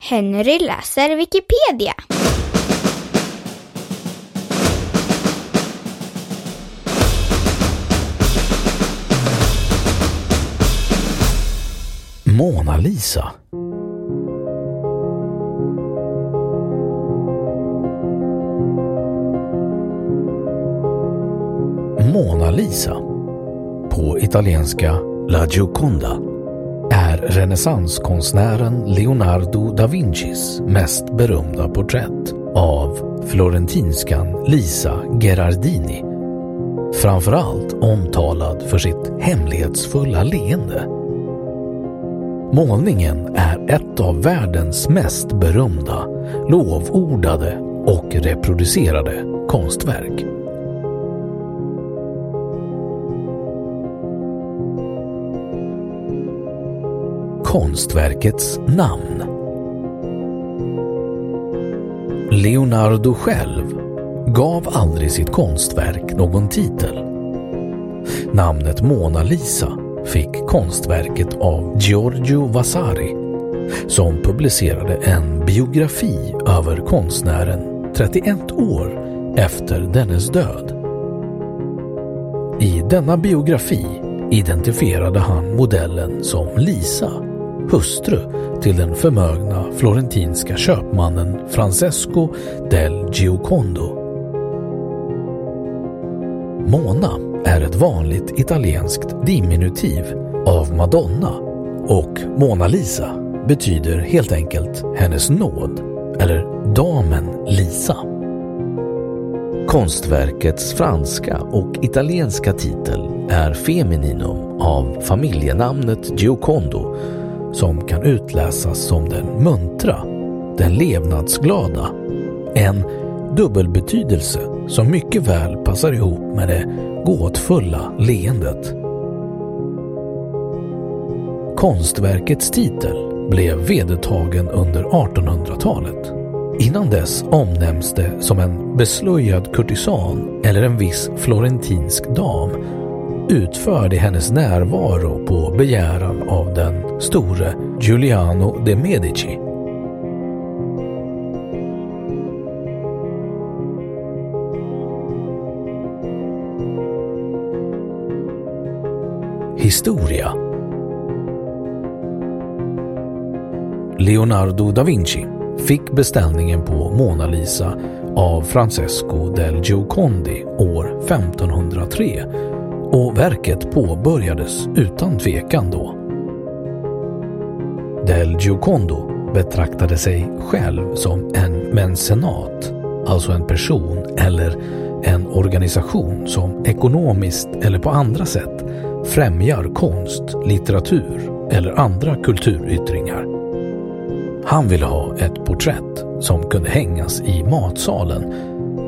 Henry läser Wikipedia. Mona Lisa. Mona Lisa, på italienska La Gioconda, är renässanskonstnären Leonardo da Vincis mest berömda porträtt av florentinskan Lisa Gherardini. Framförallt omtalad för sitt hemlighetsfulla leende. Målningen är ett av världens mest berömda, lovordade och reproducerade konstverk. Konstverkets namn Leonardo själv gav aldrig sitt konstverk någon titel. Namnet Mona Lisa fick konstverket av Giorgio Vasari som publicerade en biografi över konstnären 31 år efter dennes död. I denna biografi identifierade han modellen som Lisa, hustru till den förmögna florentinska köpmannen Francesco del Giocondo. Mona är ett vanligt italienskt diminutiv av Madonna och Mona Lisa betyder helt enkelt hennes nåd eller damen Lisa. Konstverkets franska och italienska titel är femininum av familjenamnet Giocondo som kan utläsas som den muntra, den levnadsglada, en dubbelbetydelse som mycket väl passar ihop med det gåtfulla leendet. Konstverkets titel blev vedertagen under 1800-talet. Innan dess omnämns det som en beslöjad kurtisan eller en viss florentinsk dam utförd i hennes närvaro på begäran av den store Giuliano de Medici. Historia Leonardo da Vinci fick beställningen på Mona Lisa av Francesco del Giocondi år 1503 och verket påbörjades utan tvekan då. Del Giocondo betraktade sig själv som en mencenat, alltså en person eller en organisation som ekonomiskt eller på andra sätt främjar konst, litteratur eller andra kulturyttringar. Han ville ha ett porträtt som kunde hängas i matsalen,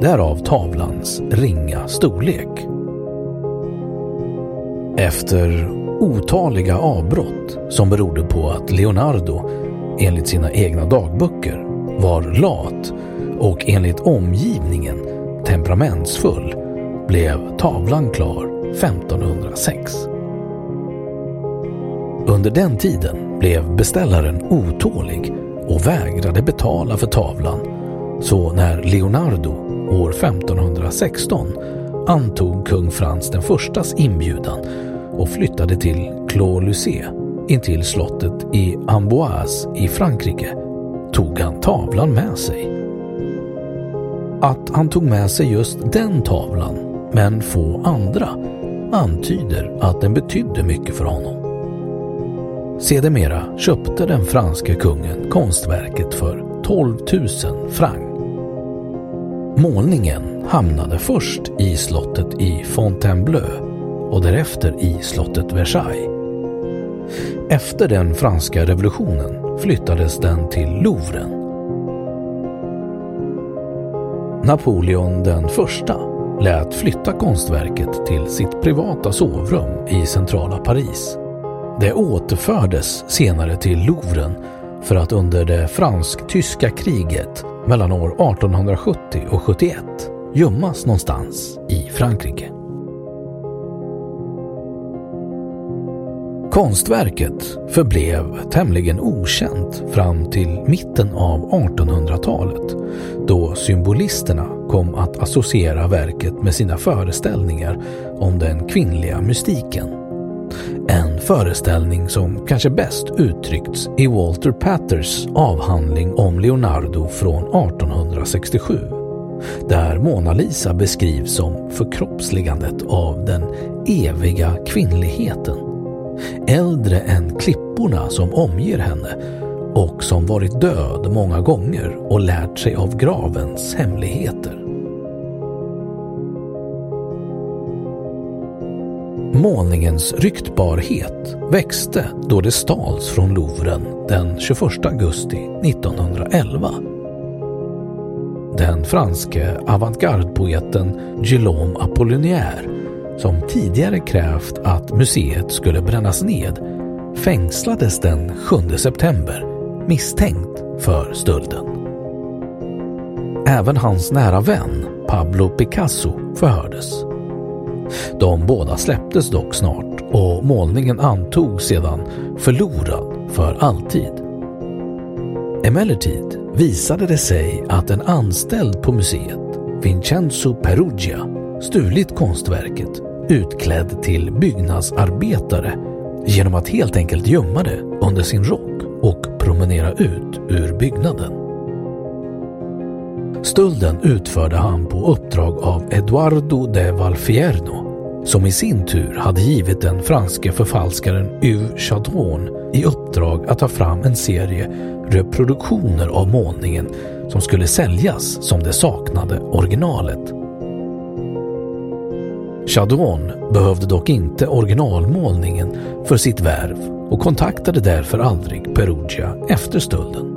därav tavlans ringa storlek. Efter otaliga avbrott som berodde på att Leonardo enligt sina egna dagböcker var lat och enligt omgivningen temperamentsfull blev tavlan klar 1506. Under den tiden blev beställaren otålig och vägrade betala för tavlan så när Leonardo år 1516 antog kung Frans den förstas inbjudan och flyttade till Clos-Lucé intill slottet i Amboise i Frankrike tog han tavlan med sig. Att han tog med sig just den tavlan, men få andra, antyder att den betydde mycket för honom. Sedermera köpte den franske kungen konstverket för 12 000 franc. Målningen hamnade först i slottet i Fontainebleau och därefter i slottet Versailles. Efter den franska revolutionen flyttades den till Louvren. Napoleon den första lät flytta konstverket till sitt privata sovrum i centrala Paris. Det återfördes senare till Louvren för att under det fransk-tyska kriget mellan år 1870 och 71 gömmas någonstans i Frankrike. Konstverket förblev tämligen okänt fram till mitten av 1800-talet då symbolisterna kom att associera verket med sina föreställningar om den kvinnliga mystiken. En föreställning som kanske bäst uttryckts i Walter Patters avhandling om Leonardo från 1867 där Mona Lisa beskrivs som förkroppsligandet av den eviga kvinnligheten äldre än klipporna som omger henne och som varit död många gånger och lärt sig av gravens hemligheter. Målningens ryktbarhet växte då det stals från Louvren den 21 augusti 1911. Den franske avantgarde-poeten Guillaume Apollinaire som tidigare krävt att museet skulle brännas ned fängslades den 7 september misstänkt för stölden. Även hans nära vän Pablo Picasso förhördes. De båda släpptes dock snart och målningen antogs sedan förlorad för alltid. Emellertid visade det sig att en anställd på museet, Vincenzo Perugia, stulit konstverket utklädd till byggnadsarbetare genom att helt enkelt gömma det under sin rock och promenera ut ur byggnaden. Stölden utförde han på uppdrag av Eduardo de Valfierno som i sin tur hade givit den franske förfalskaren Yves Chadron i uppdrag att ta fram en serie reproduktioner av målningen som skulle säljas som det saknade originalet. Chadron behövde dock inte originalmålningen för sitt värv och kontaktade därför aldrig Perugia efter stölden.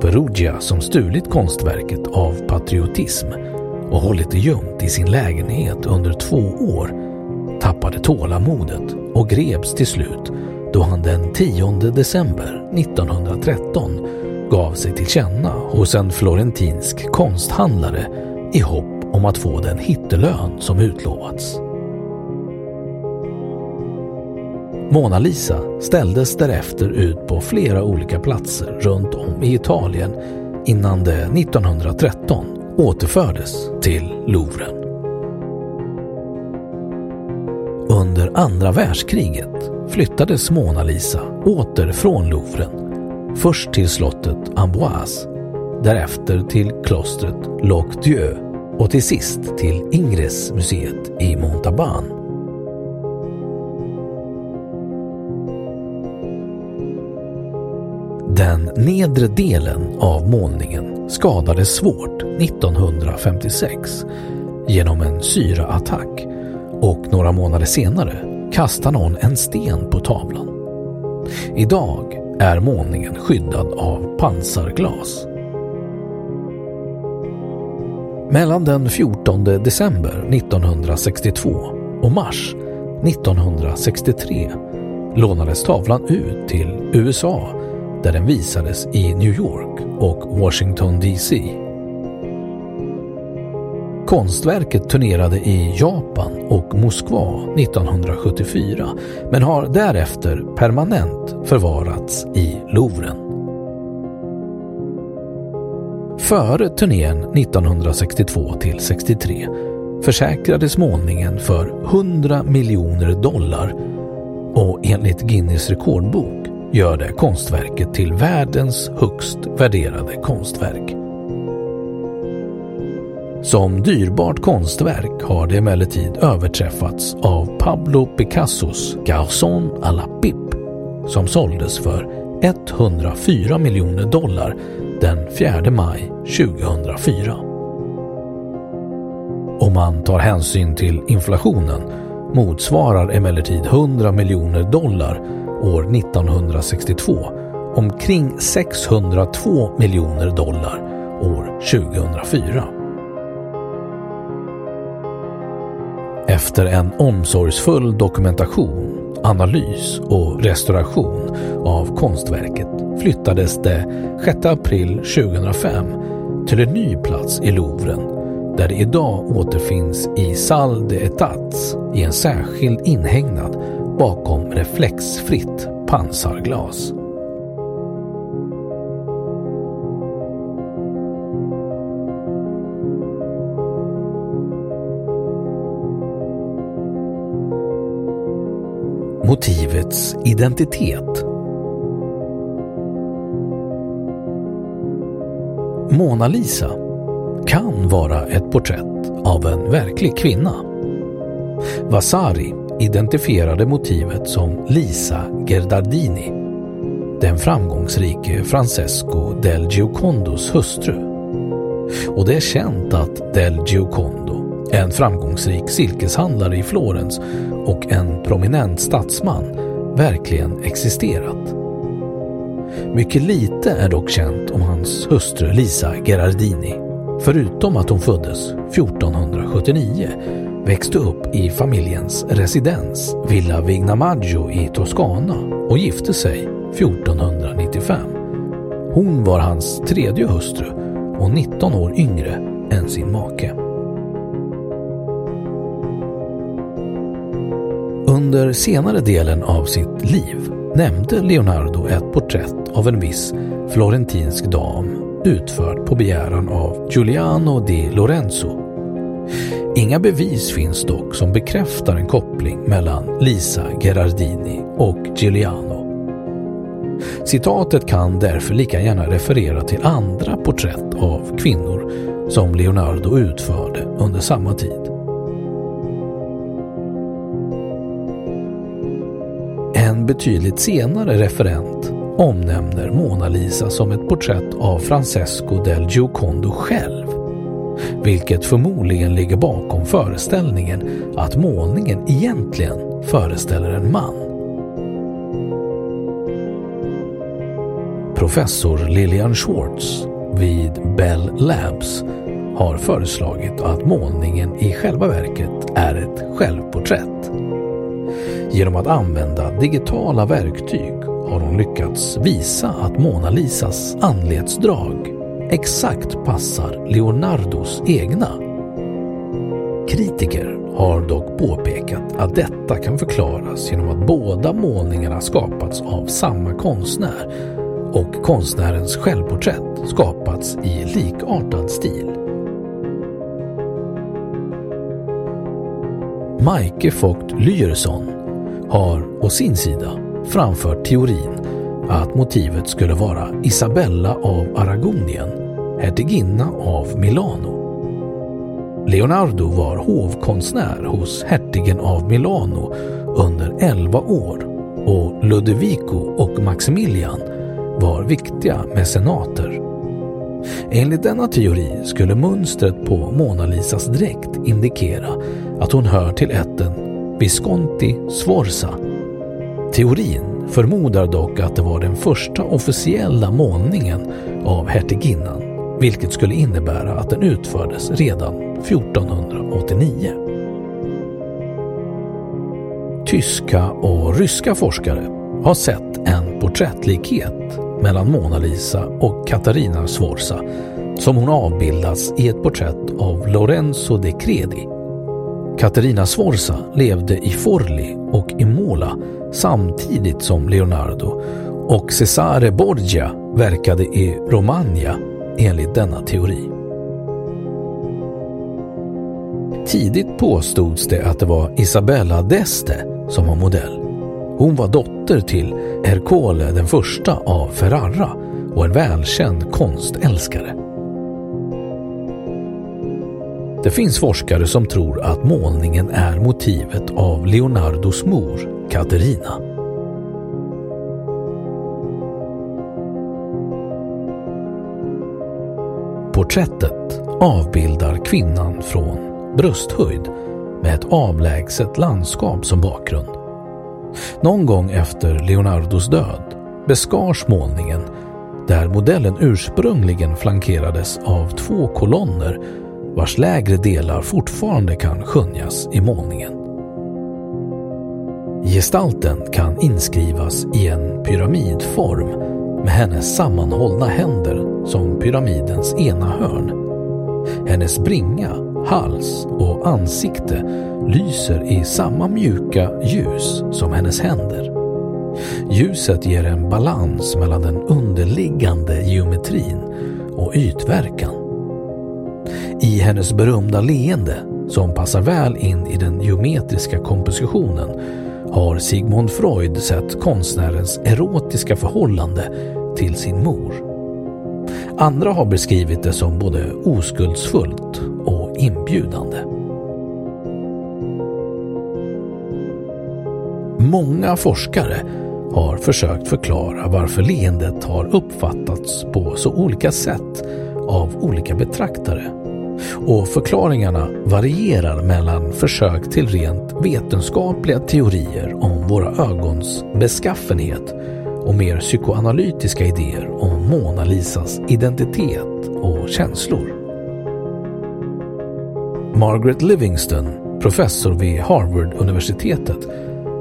Perugia som stulit konstverket av patriotism och hållit det gömt i sin lägenhet under två år tappade tålamodet och greps till slut då han den 10 december 1913 gav sig till känna hos en florentinsk konsthandlare i hopp om att få den hittelön som utlovats. Mona Lisa ställdes därefter ut på flera olika platser runt om i Italien innan det 1913 återfördes till Louvren. Under andra världskriget flyttades Mona Lisa åter från Louvren, först till slottet Amboise, därefter till klostret Loc Dieu och till sist till Ingres-museet i Montalban. Den nedre delen av målningen skadades svårt 1956 genom en syraattack och några månader senare kastade någon en sten på tavlan. Idag är målningen skyddad av pansarglas. Mellan den 14 december 1962 och mars 1963 lånades tavlan ut till USA där den visades i New York och Washington DC. Konstverket turnerade i Japan och Moskva 1974 men har därefter permanent förvarats i Louvren. Före turnén 1962 till 63 försäkrades målningen för 100 miljoner dollar och enligt Guinness rekordbok gör det konstverket till världens högst värderade konstverk. Som dyrbart konstverk har det emellertid överträffats av Pablo Picassos Garçon à la Pipe som såldes för 104 miljoner dollar den 4 maj 2004. Om man tar hänsyn till inflationen motsvarar emellertid 100 miljoner dollar år 1962 omkring 602 miljoner dollar år 2004. Efter en omsorgsfull dokumentation, analys och restauration av konstverket flyttades det 6 april 2005 till en ny plats i Louvren där det idag återfinns i Salle des Etats i en särskild inhägnad bakom reflexfritt pansarglas. Motivets identitet Mona Lisa kan vara ett porträtt av en verklig kvinna. Vasari identifierade motivet som Lisa Gerdardini, den framgångsrike Francesco del Giocondos hustru. Och det är känt att del Giocondo, en framgångsrik silkeshandlare i Florens och en prominent statsman, verkligen existerat. Mycket lite är dock känt om hans hustru Lisa Gerardini. förutom att hon föddes 1479 växte upp i familjens residens Villa Vignamaggio i Toscana och gifte sig 1495. Hon var hans tredje hustru och 19 år yngre än sin make. Under senare delen av sitt liv nämnde Leonardo ett porträtt av en viss florentinsk dam utförd på begäran av Giuliano di Lorenzo Inga bevis finns dock som bekräftar en koppling mellan Lisa Gherardini och Giuliano. Citatet kan därför lika gärna referera till andra porträtt av kvinnor som Leonardo utförde under samma tid. En betydligt senare referent omnämner Mona Lisa som ett porträtt av Francesco del Giocondo själv vilket förmodligen ligger bakom föreställningen att målningen egentligen föreställer en man. Professor Lilian Schwartz vid Bell Labs har föreslagit att målningen i själva verket är ett självporträtt. Genom att använda digitala verktyg har hon lyckats visa att Mona Lisas anletsdrag exakt passar Leonardos egna. Kritiker har dock påpekat att detta kan förklaras genom att båda målningarna skapats av samma konstnär och konstnärens självporträtt skapats i likartad stil. Maike Vogt Lyerson har å sin sida framfört teorin att motivet skulle vara Isabella av Aragonien, hertiginna av Milano. Leonardo var hovkonstnär hos hertigen av Milano under 11 år och Ludovico och Maximilian var viktiga mecenater. Enligt denna teori skulle mönstret på Mona Lisas dräkt indikera att hon hör till ätten Visconti Sforza. Teorin förmodar dock att det var den första officiella målningen av hertiginnan, vilket skulle innebära att den utfördes redan 1489. Tyska och ryska forskare har sett en porträttlikhet mellan Mona Lisa och Katarina Sforza som hon avbildas i ett porträtt av Lorenzo de Credi. Katarina Sforza levde i Forli och i Mola samtidigt som Leonardo och Cesare Borgia verkade i Romagna enligt denna teori. Tidigt påstods det att det var Isabella d'Este som var modell. Hon var dotter till Ercole den första av Ferrara och en välkänd konstälskare. Det finns forskare som tror att målningen är motivet av Leonardos mor Katerina. Porträttet avbildar kvinnan från brösthöjd med ett avlägset landskap som bakgrund. Någon gång efter Leonardos död beskars målningen där modellen ursprungligen flankerades av två kolonner vars lägre delar fortfarande kan skönjas i målningen. Gestalten kan inskrivas i en pyramidform med hennes sammanhållna händer som pyramidens ena hörn. Hennes bringa, hals och ansikte lyser i samma mjuka ljus som hennes händer. Ljuset ger en balans mellan den underliggande geometrin och ytverkan. I hennes berömda leende, som passar väl in i den geometriska kompositionen, har Sigmund Freud sett konstnärens erotiska förhållande till sin mor. Andra har beskrivit det som både oskuldsfullt och inbjudande. Många forskare har försökt förklara varför leendet har uppfattats på så olika sätt av olika betraktare. Och förklaringarna varierar mellan försök till rent vetenskapliga teorier om våra ögons beskaffenhet och mer psykoanalytiska idéer om Mona Lisas identitet och känslor. Margaret Livingston, professor vid Harvard-universitetet,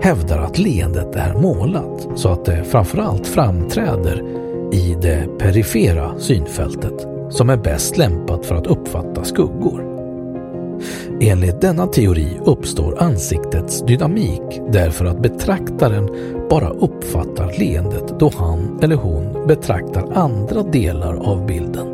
hävdar att leendet är målat så att det framförallt framträder i det perifera synfältet som är bäst lämpat för att uppfatta skuggor. Enligt denna teori uppstår ansiktets dynamik därför att betraktaren bara uppfattar leendet då han eller hon betraktar andra delar av bilden.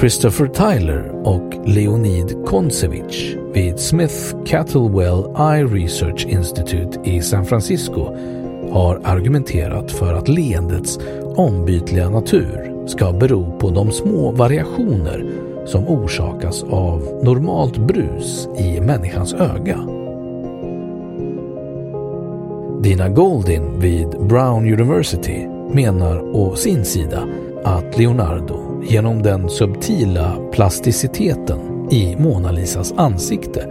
Christopher Tyler och Leonid Kontsevich vid Smith Cattlewell Eye Research Institute i San Francisco har argumenterat för att leendets ombytliga natur ska bero på de små variationer som orsakas av normalt brus i människans öga. Dina Goldin vid Brown University menar å sin sida att Leonardo genom den subtila plasticiteten i Mona Lisas ansikte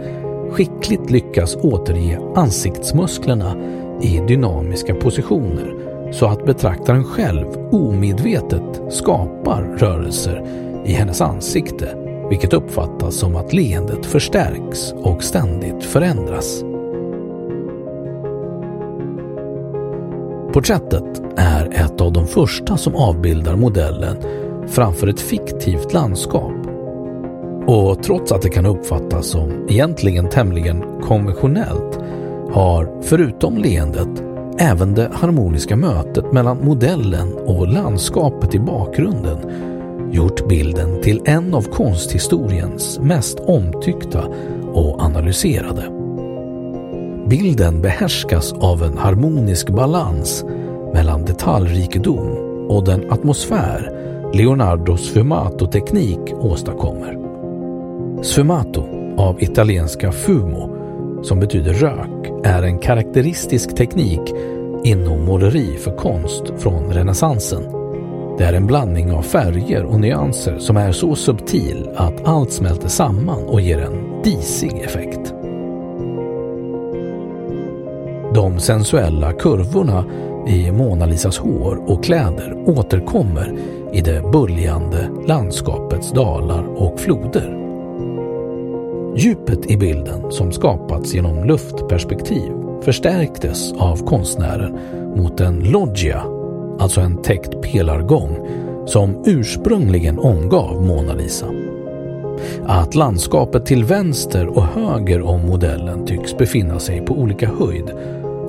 skickligt lyckas återge ansiktsmusklerna i dynamiska positioner så att betraktaren själv omedvetet skapar rörelser i hennes ansikte vilket uppfattas som att leendet förstärks och ständigt förändras. Porträttet är ett av de första som avbildar modellen framför ett fiktivt landskap. Och trots att det kan uppfattas som egentligen tämligen konventionellt har, förutom leendet, även det harmoniska mötet mellan modellen och landskapet i bakgrunden gjort bilden till en av konsthistoriens mest omtyckta och analyserade. Bilden behärskas av en harmonisk balans mellan detaljrikedom och den atmosfär Leonardo sfumato-teknik åstadkommer. Sfumato av italienska fumo, som betyder rök, är en karaktäristisk teknik inom måleri för konst från renässansen. Det är en blandning av färger och nyanser som är så subtil att allt smälter samman och ger en disig effekt. De sensuella kurvorna i Mona Lisas hår och kläder återkommer i det böljande landskapets dalar och floder. Djupet i bilden som skapats genom luftperspektiv förstärktes av konstnären mot en loggia, alltså en täckt pelargång, som ursprungligen omgav Mona Lisa. Att landskapet till vänster och höger om modellen tycks befinna sig på olika höjd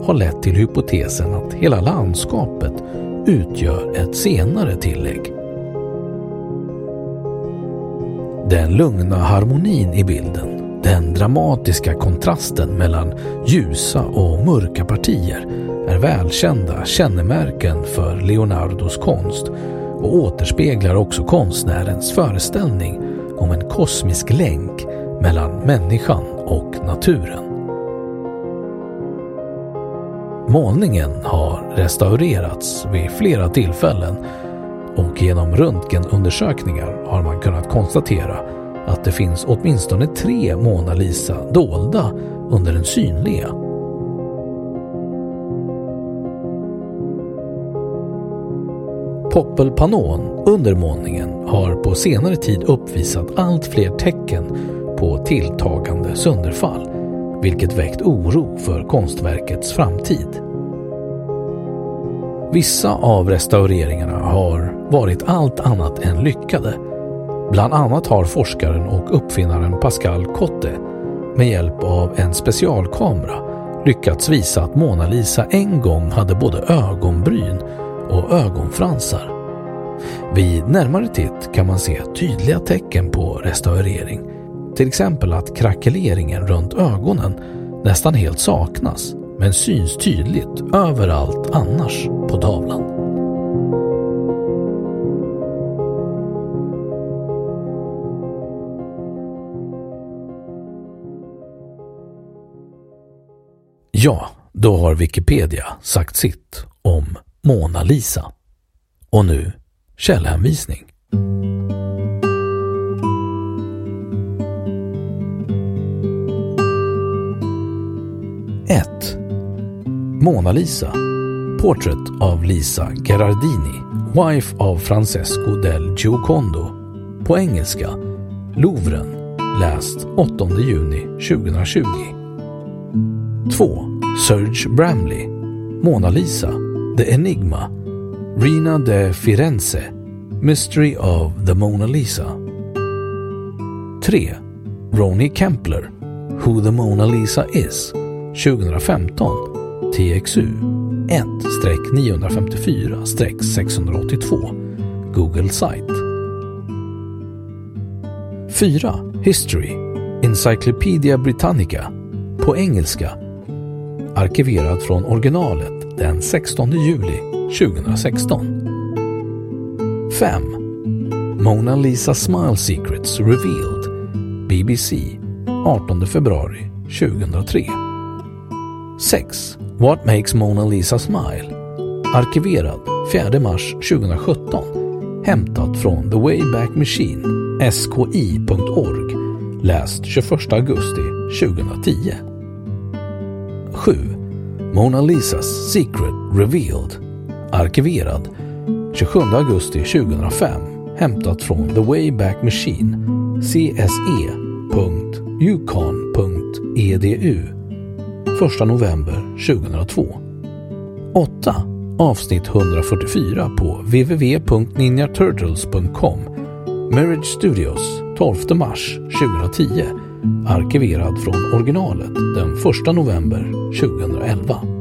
har lett till hypotesen att hela landskapet utgör ett senare tillägg. Den lugna harmonin i bilden, den dramatiska kontrasten mellan ljusa och mörka partier är välkända kännemärken för Leonardos konst och återspeglar också konstnärens föreställning om en kosmisk länk mellan människan och naturen. Målningen har restaurerats vid flera tillfällen och genom röntgenundersökningar har man kunnat konstatera att det finns åtminstone tre Mona Lisa dolda under den synliga. Poppelpanon under målningen har på senare tid uppvisat allt fler tecken på tilltagande sönderfall, vilket väckt oro för konstverkets framtid. Vissa av restaureringarna har varit allt annat än lyckade. Bland annat har forskaren och uppfinnaren Pascal Cotte med hjälp av en specialkamera lyckats visa att Mona Lisa en gång hade både ögonbryn och ögonfransar. Vid närmare titt kan man se tydliga tecken på restaurering. Till exempel att krackeleringen runt ögonen nästan helt saknas men syns tydligt överallt annars på tavlan. Ja, då har Wikipedia sagt sitt om Mona Lisa. Och nu källhänvisning. Ett. Mona Lisa Portrait av Lisa Gherardini, Wife av Francesco del Giocondo. På engelska Louvren, läst 8 juni 2020. 2. Serge Bramley Mona Lisa The Enigma Rina de Firenze Mystery of the Mona Lisa 3. Ronnie Kempler Who the Mona Lisa Is 2015 TXU 1-954-682 Google Site 4. History Encyclopedia Britannica på engelska arkiverat från originalet den 16 juli 2016. 5. Mona Lisa Smile Secrets Revealed BBC 18 februari 2003. 6. What Makes Mona Lisa Smile Arkiverad 4 mars 2017 Hämtat från The Wayback Machine ski.org Läst 21 augusti 2010 7. Mona Lisas Secret Revealed. Arkiverad 27 augusti 2005 Hämtat från The Wayback Machine. Cse.ucon.edu 1 november 2002 8. Avsnitt 144 på www.ninjaturtles.com Marriage Studios 12 mars 2010 Arkiverad från originalet den 1 november 2011